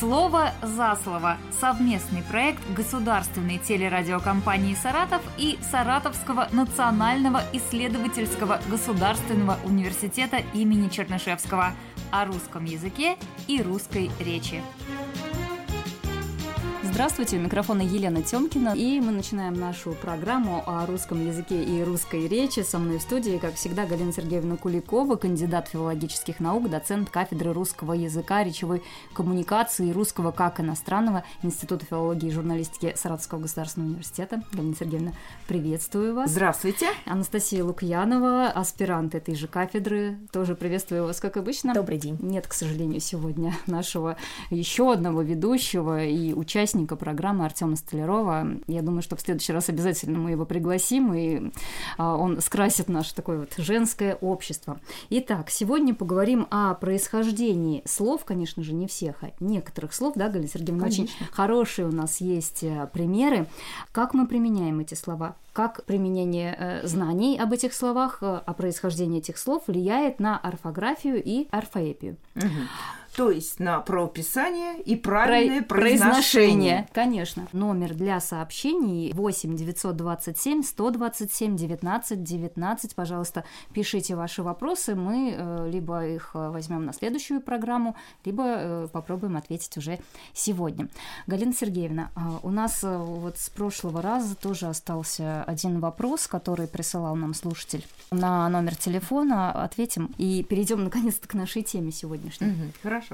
Слово за слово. Совместный проект государственной телерадиокомпании «Саратов» и Саратовского национального исследовательского государственного университета имени Чернышевского о русском языке и русской речи. Здравствуйте, у микрофона Елена Тёмкина, и мы начинаем нашу программу о русском языке и русской речи. Со мной в студии, как всегда, Галина Сергеевна Куликова, кандидат филологических наук, доцент кафедры русского языка, речевой коммуникации и русского как иностранного Института филологии и журналистики Саратовского государственного университета. Галина Сергеевна, приветствую вас. Здравствуйте. Анастасия Лукьянова, аспирант этой же кафедры, тоже приветствую вас, как обычно. Добрый день. Нет, к сожалению, сегодня нашего еще одного ведущего и участника участника программы Артема Столярова. Я думаю, что в следующий раз обязательно мы его пригласим, и а, он скрасит наше такое вот женское общество. Итак, сегодня поговорим о происхождении слов, конечно же, не всех, а некоторых слов, да, Галина Сергеевна? Конечно. Очень хорошие у нас есть э, примеры. Как мы применяем эти слова? как применение э, знаний об этих словах, э, о происхождении этих слов влияет на орфографию и орфоэпию. Угу то есть на правописание и правильное Про... произношение. Конечно. Номер для сообщений 8 927 127 19 19. Пожалуйста, пишите ваши вопросы. Мы э, либо их э, возьмем на следующую программу, либо э, попробуем ответить уже сегодня. Галина Сергеевна, у нас вот с прошлого раза тоже остался один вопрос, который присылал нам слушатель на номер телефона. Ответим и перейдем наконец-то к нашей теме сегодняшней. Угу, хорошо.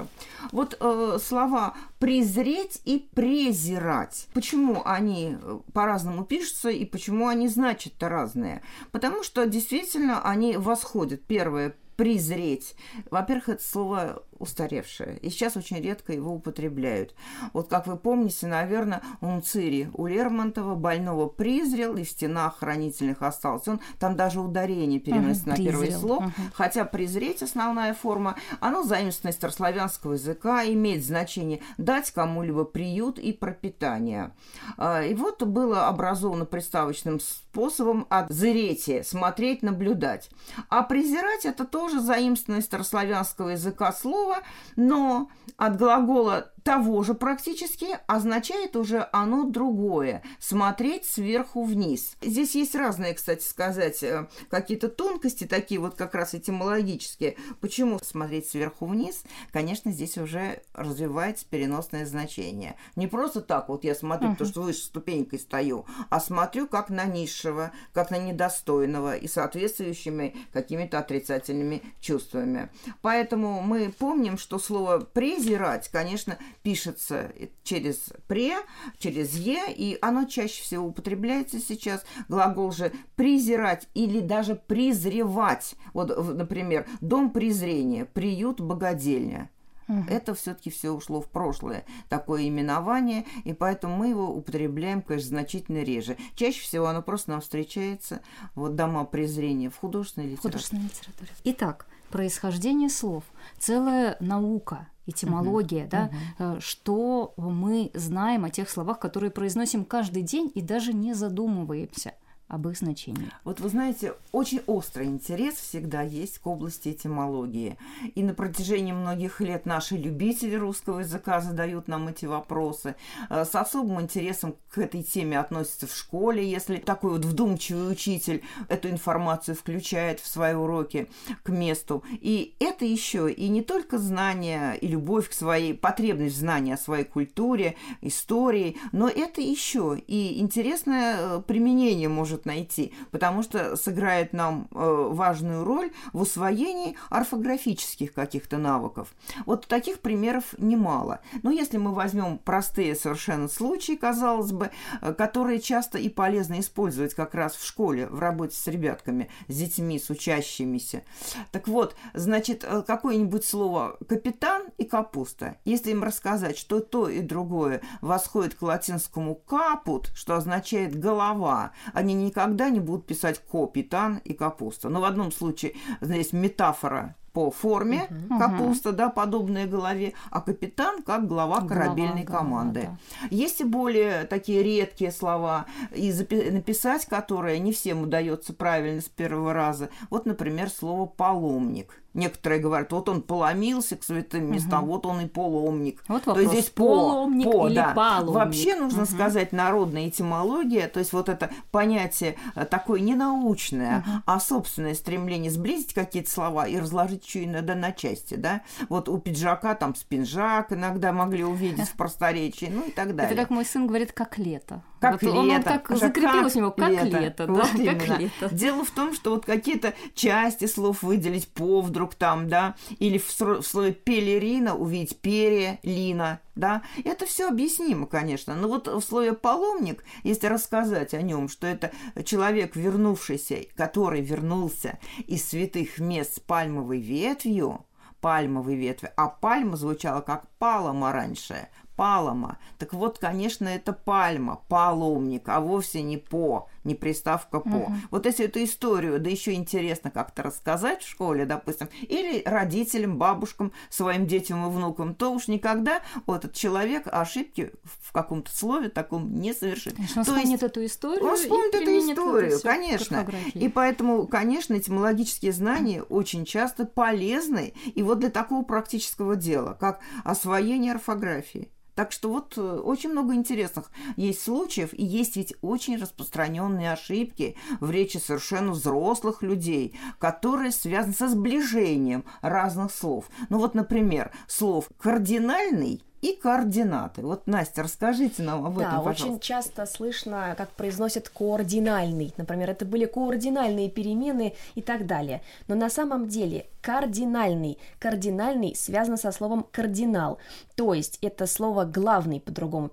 Вот э, слова презреть и презирать. Почему они э, по-разному пишутся и почему они значат-то разные? Потому что действительно они восходят. Первое презреть. Во-первых, это слово устаревшее, и сейчас очень редко его употребляют. Вот как вы помните, наверное, Унцири у Лермонтова больного презрел, и в стенах хранительных остался. Он там даже ударение переносит uh-huh, на первое слово, uh-huh. хотя презреть основная форма, оно заимствованное старославянского языка, имеет значение дать кому-либо приют и пропитание. А, и вот было образовано приставочным способом от зретия, смотреть, наблюдать. А презирать это тоже заимствованное старославянского языка слово, но от глагола того же практически означает уже оно другое. Смотреть сверху вниз. Здесь есть разные, кстати сказать, э, какие-то тонкости, такие вот как раз этимологические. Почему смотреть сверху вниз? Конечно, здесь уже развивается переносное значение. Не просто так вот я смотрю, uh-huh. потому что выше ступенькой стою, а смотрю как на низшего, как на недостойного и соответствующими какими-то отрицательными чувствами. Поэтому мы помним, что слово «презирать», конечно, пишется через «пре», через «е», и оно чаще всего употребляется сейчас. Глагол же «презирать» или даже «презревать». Вот, например, «дом презрения», «приют богадельня». Угу. Это все-таки все ушло в прошлое, такое именование, и поэтому мы его употребляем, конечно, значительно реже. Чаще всего оно просто нам встречается, вот дома презрения в художественной литературе. Художественной литературе. Итак, происхождение слов, целая наука, этимология, uh-huh, да, uh-huh. что мы знаем о тех словах, которые произносим каждый день и даже не задумываемся – об их значении. Вот вы знаете, очень острый интерес всегда есть к области этимологии. И на протяжении многих лет наши любители русского языка задают нам эти вопросы. Э, с особым интересом к этой теме относятся в школе, если такой вот вдумчивый учитель эту информацию включает в свои уроки к месту. И это еще и не только знание и любовь к своей, потребность знания о своей культуре, истории, но это еще и интересное э, применение может может найти, потому что сыграет нам э, важную роль в усвоении орфографических каких-то навыков. Вот таких примеров немало. Но если мы возьмем простые совершенно случаи, казалось бы, э, которые часто и полезно использовать как раз в школе, в работе с ребятками, с детьми, с учащимися. Так вот, значит, э, какое-нибудь слово «капитан» и «капуста». Если им рассказать, что то и другое восходит к латинскому «капут», что означает «голова», они не никогда не будут писать капитан и капуста. Но в одном случае здесь метафора по форме угу. капуста, да, подобная голове, а капитан как глава корабельной глава, команды. Глава, да. Есть и более такие редкие слова, и написать которые не всем удается правильно с первого раза. Вот, например, слово «паломник». Некоторые говорят, вот он поломился к святым местам, угу. вот он и поломник. Вот вопрос, то здесь поломник по, или да. паломник? Вообще нужно угу. сказать народная этимология, то есть вот это понятие э, такое ненаучное, угу. а собственное стремление сблизить какие-то слова и разложить еще иногда на части, да. Вот у пиджака там спинжак иногда могли увидеть в просторечии, ну и так далее. Это как мой сын говорит, как лето. Как вот лето. Он, он так закрепилось у него, как лето, лето да, вот как именно. лето. Дело в том, что вот какие-то части слов выделить по вдруг там, да, или в, в слове пелерина увидеть перелина, да, это все объяснимо, конечно. Но вот в слове паломник, если рассказать о нем, что это человек, вернувшийся, который вернулся из святых мест с пальмовой ветвью, пальмовой ветви, а пальма звучала как палома раньше, палома. Так вот, конечно, это пальма, паломник, а вовсе не по, не приставка по. Угу. Вот если эту историю, да еще интересно как-то рассказать в школе, допустим, или родителям, бабушкам, своим детям и внукам, то уж никогда вот этот человек ошибки в каком-то слове таком не совершит. Конечно, он то вспомнит есть, эту историю. Он вспомнит эту историю, конечно. И поэтому, конечно, этимологические знания очень часто полезны и вот для такого практического дела, как освоение орфографии. Так что вот э, очень много интересных есть случаев, и есть ведь очень распространенные ошибки в речи совершенно взрослых людей, которые связаны со сближением разных слов. Ну вот, например, слов «кардинальный» и координаты. Вот, Настя, расскажите нам об да, этом, пожалуйста. очень часто слышно, как произносят координальный. Например, это были координальные перемены и так далее. Но на самом деле кардинальный, кардинальный связано со словом кардинал. То есть это слово главный по-другому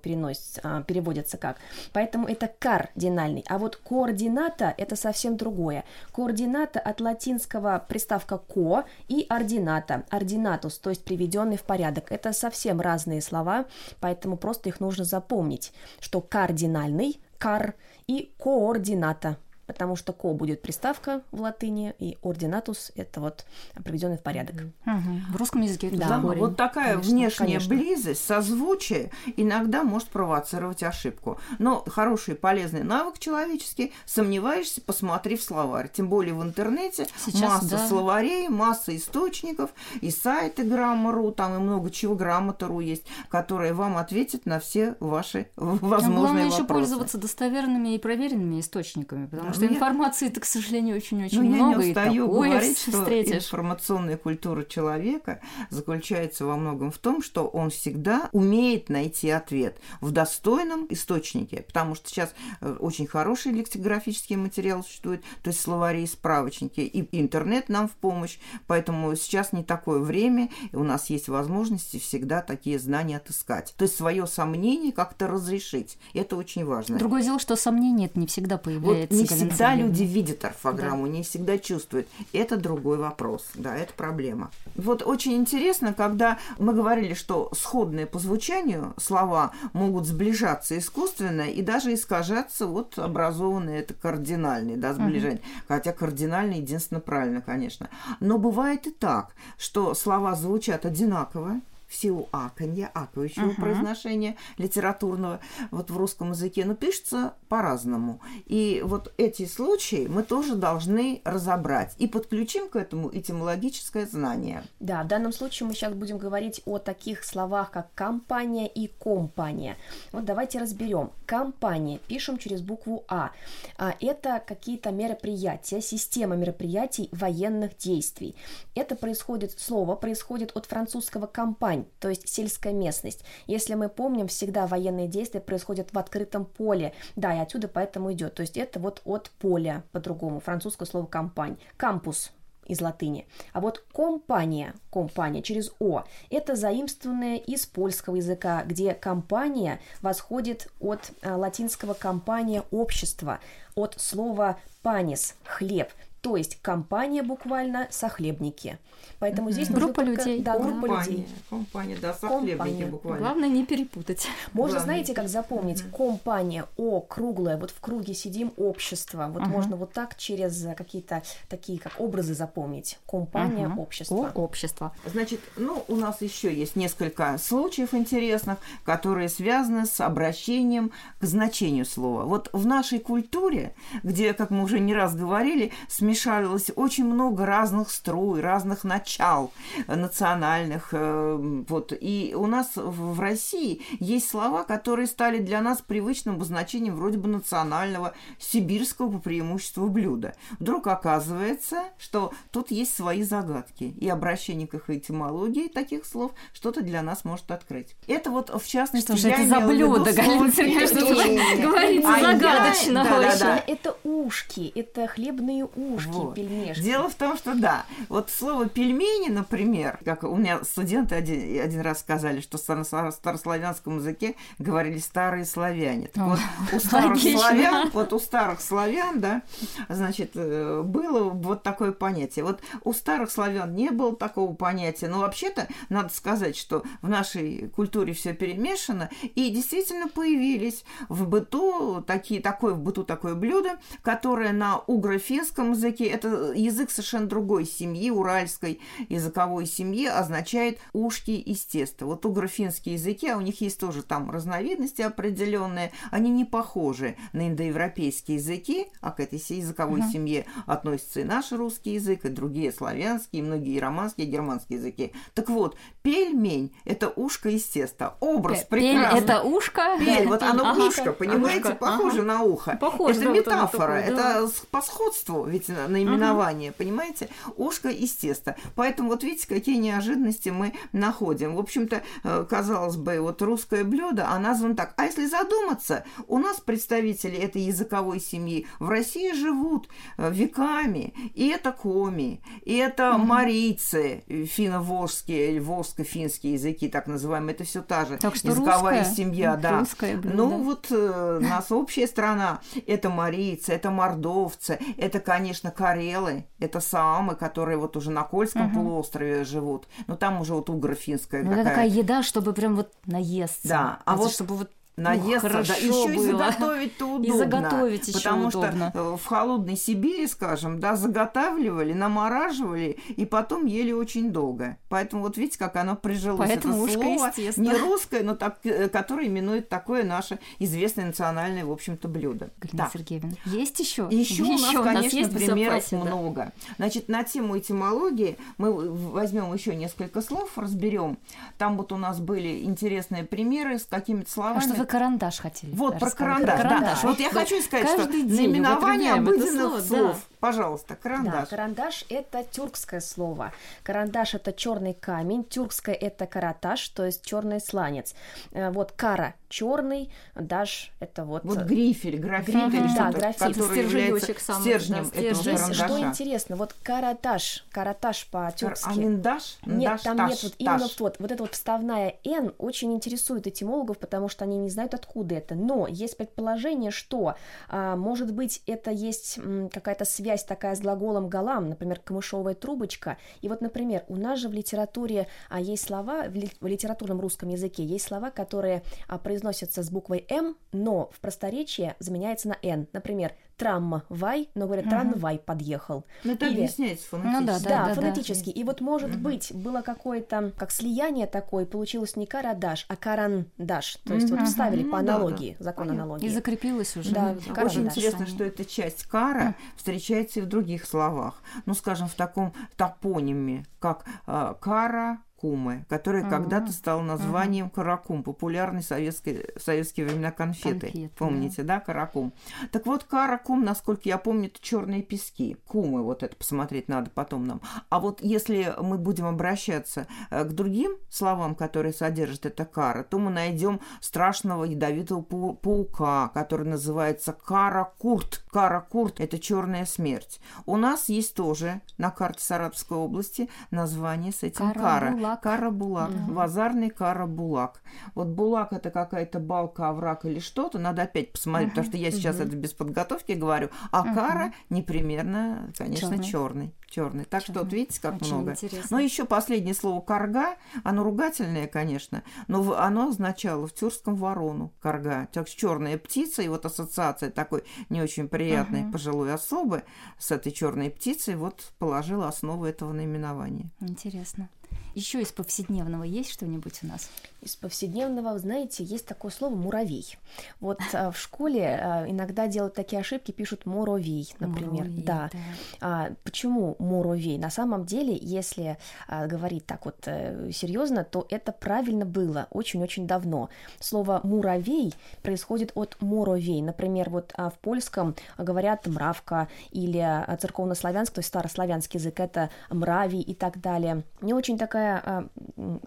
а, переводится как. Поэтому это кардинальный. А вот координата это совсем другое. Координата от латинского приставка ко и ордината, ординатус, то есть приведенный в порядок. Это совсем разные слова, поэтому просто их нужно запомнить, что кардинальный, кар и координата – потому что ко будет приставка в латыни, и ординатус – это вот приведенный в порядок. Угу. В русском языке да. да вот такая конечно, внешняя конечно. близость, созвучие иногда может провоцировать ошибку. Но хороший полезный навык человеческий, сомневаешься, посмотри в словарь. Тем более в интернете Сейчас, масса да. словарей, масса источников, и сайты Граммару, там и много чего, Грамота.ру есть, которые вам ответят на все ваши возможные Главное вопросы. еще пользоваться достоверными и проверенными источниками, потому что ну, информации-то, к сожалению, очень-очень ну, много. Я не устаю и говорить, что встретишь. информационная культура человека заключается во многом в том, что он всегда умеет найти ответ в достойном источнике, потому что сейчас э, очень хорошие лексикографические материалы существуют, то есть словари и справочники, и интернет нам в помощь, поэтому сейчас не такое время, и у нас есть возможности всегда такие знания отыскать. То есть свое сомнение как-то разрешить. Это очень важно. Другое дело, что сомнение это не всегда появляется. Вот не всегда люди видят орфограмму, да. не всегда чувствуют. Это другой вопрос, да, это проблема. Вот очень интересно, когда мы говорили, что сходные по звучанию слова могут сближаться искусственно и даже искажаться, вот образованные это кардинальный, да, сближение. Угу. Хотя кардинальный единственно правильно, конечно. Но бывает и так, что слова звучат одинаково, в силу аканья, акающего uh-huh. произношения литературного вот в русском языке, но пишется по-разному. И вот эти случаи мы тоже должны разобрать и подключим к этому этимологическое знание. Да, в данном случае мы сейчас будем говорить о таких словах, как компания и компания. Вот давайте разберем. Компания пишем через букву А. а это какие-то мероприятия, система мероприятий военных действий. Это происходит, слово происходит от французского компания то есть сельская местность. Если мы помним, всегда военные действия происходят в открытом поле. Да, и отсюда поэтому идет. То есть это вот от поля по-другому. Французское слово компань. Кампус из латыни. А вот компания, компания через О, это заимствованное из польского языка, где компания восходит от а, латинского компания общество, от слова панис, хлеб, то есть компания буквально сохлебники. Поэтому здесь группа людей. Да, компания, группа людей. Компания, да, сохлебники компания. буквально. Главное не перепутать. Можно, Главное. знаете, как запомнить? mm Компания, о, круглая, вот в круге сидим, общество. Вот uh-huh. можно вот так через какие-то такие как образы запомнить. Компания, uh-huh. общество. О, общество. Значит, ну, у нас еще есть несколько случаев интересных, которые связаны с обращением к значению слова. Вот в нашей культуре, где, как мы уже не раз говорили, смешно смешалось очень много разных струй, разных начал национальных. Э, вот. И у нас в России есть слова, которые стали для нас привычным обозначением вроде бы национального сибирского по преимуществу блюда. Вдруг оказывается, что тут есть свои загадки. И обращение к их этимологии таких слов что-то для нас может открыть. Это вот, в частности, что же это за блюдо, Галина Сергеевна, говорится а загадочно. Это ушки, это хлебные ушки, вот. пельмешки. Дело в том, что да, вот слово пельмени, например, как у меня студенты один, один раз сказали, что на старославянском языке говорили старые славяне. Так вот, у старых славян, вот у старых славян, да, значит, э, было вот такое понятие. Вот у старых славян не было такого понятия, но вообще-то надо сказать, что в нашей культуре все перемешано, и действительно появились в быту такие, такое в быту такое блюдо, которое на угрофинском языке, это язык совершенно другой семьи, уральской языковой семьи, означает ушки из теста. Вот угрофинские языки, а у них есть тоже там разновидности определенные, они не похожи на индоевропейские языки, а к этой языковой uh-huh. семье относятся и наш русский язык, и другие славянские, и многие романские, и германские языки. Так вот, пельмень – это ушко из теста. Образ П- прекрасный. это ушко? Пель, вот оно ага. ушко, понимаете, ага. похоже ага. на ухо. Похоже, это да, метафора, вот это по сходству ведь наименование, ага. понимаете? Ушко из теста. Поэтому вот видите, какие неожиданности мы находим. В общем-то, э, казалось бы, вот русское блюдо, а названо так. А если задуматься, у нас представители этой языковой семьи в России живут э, веками. И это коми, и это mm-hmm. марийцы, финно-волжские, волжско-финские языки, так называемые. Это все та же так что языковая русская, семья, да. Русское блюдо. Ну вот э, нас общая страна. Это марийцы, это мордовцы, это, конечно, карелы, это самы, которые вот уже на Кольском угу. полуострове живут. Но там уже вот угро-финская ну, такая. такая еда, чтобы прям вот наесться. Да, а вот чтобы вот наесться, ну, да, еще было. и заготовить-то удобно. И заготовить еще Потому удобно. что э, в холодной Сибири, скажем, да, заготавливали, намораживали и потом ели очень долго. Поэтому вот видите, как оно прижилось. Поэтому это слово не русское, но так, э, которое именует такое наше известное национальное, в общем-то, блюдо. Галина Сергеевна, есть еще? Еще, у нас, конечно, нас есть примеров запасе, много. Да? Значит, на тему этимологии мы возьмем еще несколько слов, разберем. Там вот у нас были интересные примеры с какими-то словами. А что вы карандаш хотели? Вот про карандаш. карандаш. Да. Вот я хочу сказать, Каждый что день наименование обыденных слов. Да. Пожалуйста, карандаш. Да, карандаш это тюркское слово. Карандаш это черный камень, тюркское это караташ, то есть черный сланец. Э, вот кара черный, даш это вот. Вот грифель, графель, грифель да, графель, который является сам, стержнем да, этого Здесь карандаша. что интересно, вот караташ, караташ по-тюркски. А миндаш? Нет, там таш, нет, вот именно вот, вот эта вот вставная н очень интересует этимологов, потому что они не знают, откуда это. Но есть предположение, что, а, может быть, это есть какая-то связь связь такая с глаголом «галам», например, «камышовая трубочка». И вот, например, у нас же в литературе а, есть слова, в, ли, в литературном русском языке есть слова, которые а, произносятся с буквой «м», но в просторечии заменяется на «н». Например, трамвай, но говорят, трамвай подъехал. Ну, это Или... объясняется фонетически. Ну, да, да, да, да, фонетически. Да. И вот, может угу. быть, было какое-то, как слияние такое, получилось не карадаш, а карандаш. То есть угу. вот вставили угу. по аналогии, ну, да, закон Понятно. аналогии. И закрепилось уже. Да, да. Очень интересно, что эта часть кара встречается и в других словах. Ну, скажем, в таком топониме, как э, кара, Каракумы, которая uh-huh. когда-то стала названием. Каракум, популярной советской, советские времена конфеты. Конфеты Помните, да. да, Каракум? Так вот, Каракум, насколько я помню, это черные пески. Кумы, вот это посмотреть надо потом нам. А вот если мы будем обращаться э, к другим словам, которые содержат это кара, то мы найдем страшного ядовитого паука, который называется Каракурт. Каракурт – это черная смерть. У нас есть тоже на карте Саратовской области название с этим кара. Карабулак. Угу. Вазарный Карабулак. Вот булак это какая-то балка, овраг или что-то. Надо опять посмотреть, угу. потому что я сейчас угу. это без подготовки говорю. А угу. кара непременно, конечно, черный. Черный. Так черный. что вот видите, как Очень много. Интересно. Но еще последнее слово карга, оно ругательное, конечно, но оно означало в тюркском ворону карга. Так черная птица, и вот ассоциация такой не очень приятной угу. пожилой особы с этой черной птицей вот положила основу этого наименования. Интересно. Еще из повседневного есть что-нибудь у нас? Из повседневного, знаете, есть такое слово муравей. Вот а, в школе а, иногда делают такие ошибки, пишут моровей, например. Муравей, да. да. А, почему моровей? На самом деле, если а, говорить так вот э, серьезно, то это правильно было очень-очень давно. Слово муравей происходит от моровей. Например, вот а, в польском говорят мравка или церковнославянский, то есть старославянский язык, это мрави и так далее. Не очень такая а,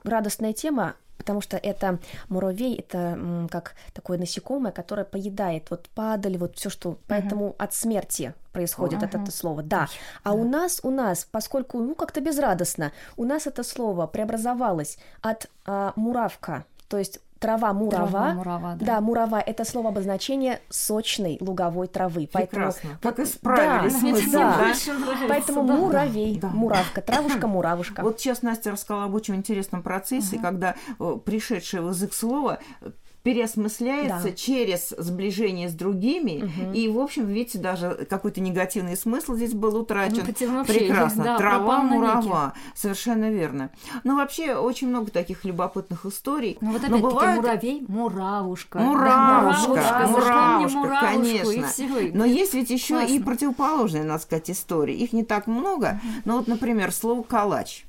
радостная тема, потому что это муравей, это м, как такое насекомое, которое поедает вот падаль, вот все, что... Поэтому от смерти происходит Ага. это слово, да. А у нас, у нас, поскольку, ну, как-то безрадостно, у нас это слово преобразовалось от а, муравка, то есть трава мурава, Трава, мурава, да. да, мурава это слово обозначение сочной луговой травы. Поэтому Прекрасно. Как вот- исправили да, да. да? Поэтому да. муравей, Да. муравка, травушка, муравушка. Вот сейчас Настя рассказала об очень интересном процессе, когда э, пришедшее в язык слово э, переосмысляется Да. через сближение с другими, и, в общем, видите, даже какой-то негативный смысл здесь был утрачен. Ну, Прекрасно. да, Трава, мурава. Совершенно верно. Ну, вообще, очень много таких любопытных историй. Ну вот опять-таки бывают- муравей, муравушка. Муравушка, Да, муравушка, запомни муравушку, конечно. И Но есть ведь еще и противоположные, надо сказать, истории. Их не так много. Но вот, например, слово калач.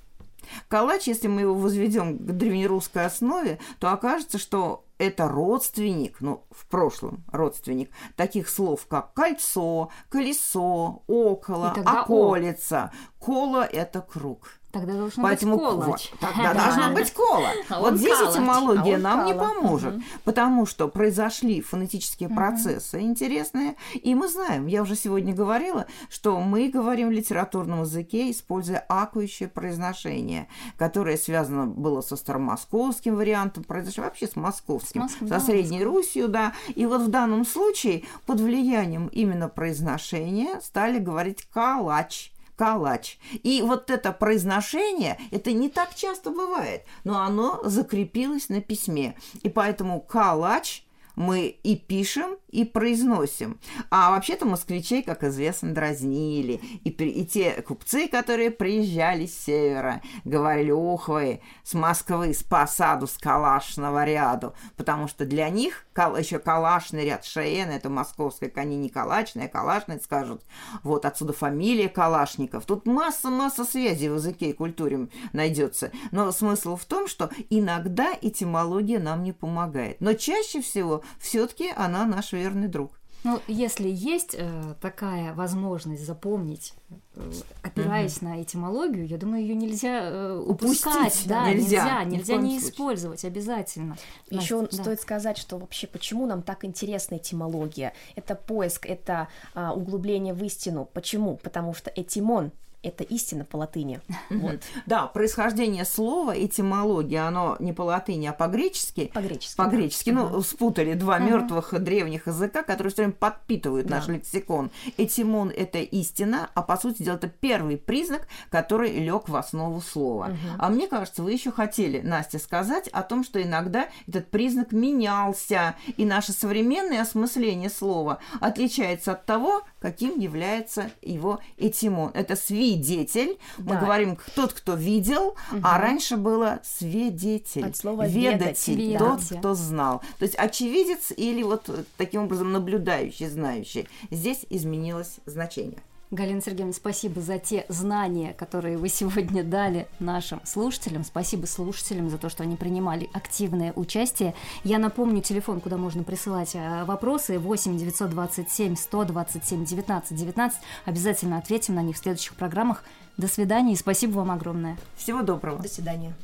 Калач, если мы его возведем к древнерусской основе, то окажется, что это родственник, ну, в прошлом родственник, таких слов, как кольцо, колесо, около, тогда о. околица. Коло – это круг. Тогда должен Поэтому быть колач. вот, тогда Да. должно быть кола. А вот здесь калач. этимология А нам не поможет, потому что произошли фонетические процессы интересные, и мы знаем, я уже сегодня говорила, что мы говорим в литературном языке, используя акующее произношение, которое связано было со старомосковским вариантом произношения, вообще с московским, С со да, Средней Русью, да. И вот в данном случае под влиянием именно произношения стали говорить калач. Калач. И вот это произношение, это не так часто бывает, но оно закрепилось на письме. И поэтому калач мы и пишем, и произносим. А вообще-то москвичей, как известно, дразнили. И, при- и те купцы, которые приезжали с севера, говорили, ох вы, с Москвы, с посаду, с калашного ряду. Потому что для них кал- еще калашный ряд Шаена, это московская, они не калачная, а калашная, скажут. Вот отсюда фамилия Калашников. Тут масса-масса связей в языке и культуре найдется. Но смысл в том, что иногда этимология нам не помогает. Но чаще всего все-таки она наш верный друг. Ну, если есть э, такая возможность запомнить, э, опираясь на этимологию, я думаю, ее нельзя э, упускать. Упустить Да, нельзя, нельзя, нельзя не случае. использовать обязательно. Еще Настя, да. стоит сказать, что вообще почему нам так интересна этимология? Это поиск, это а, углубление в истину. Почему? Потому что этимон это истина по латыни. Вот. Да, происхождение слова, этимология, оно не по латыни, а по-гречески. По-гречески. По-гречески. да. Ну, спутали два мертвых древних языка, которые все время подпитывают Да. наш лексикон. Этимон – это истина, а по сути дела это первый признак, который лег в основу слова. А мне кажется, вы еще хотели, Настя, сказать о том, что иногда этот признак менялся, и наше современное осмысление слова отличается от того, каким является его этимон. Это свидетель. Мы Да. говорим тот, кто видел, а раньше было свидетель. От слова ведатель, «ведать», тот, да. кто знал. То есть очевидец или вот таким образом наблюдающий, знающий. Здесь изменилось значение. Галина Сергеевна, спасибо за те знания, которые вы сегодня дали нашим слушателям. Спасибо слушателям за то, что они принимали активное участие. Я напомню телефон, куда можно присылать э, вопросы 8 927 127 19 19. Обязательно ответим на них в следующих программах. До свидания и спасибо вам огромное. Всего доброго. До свидания.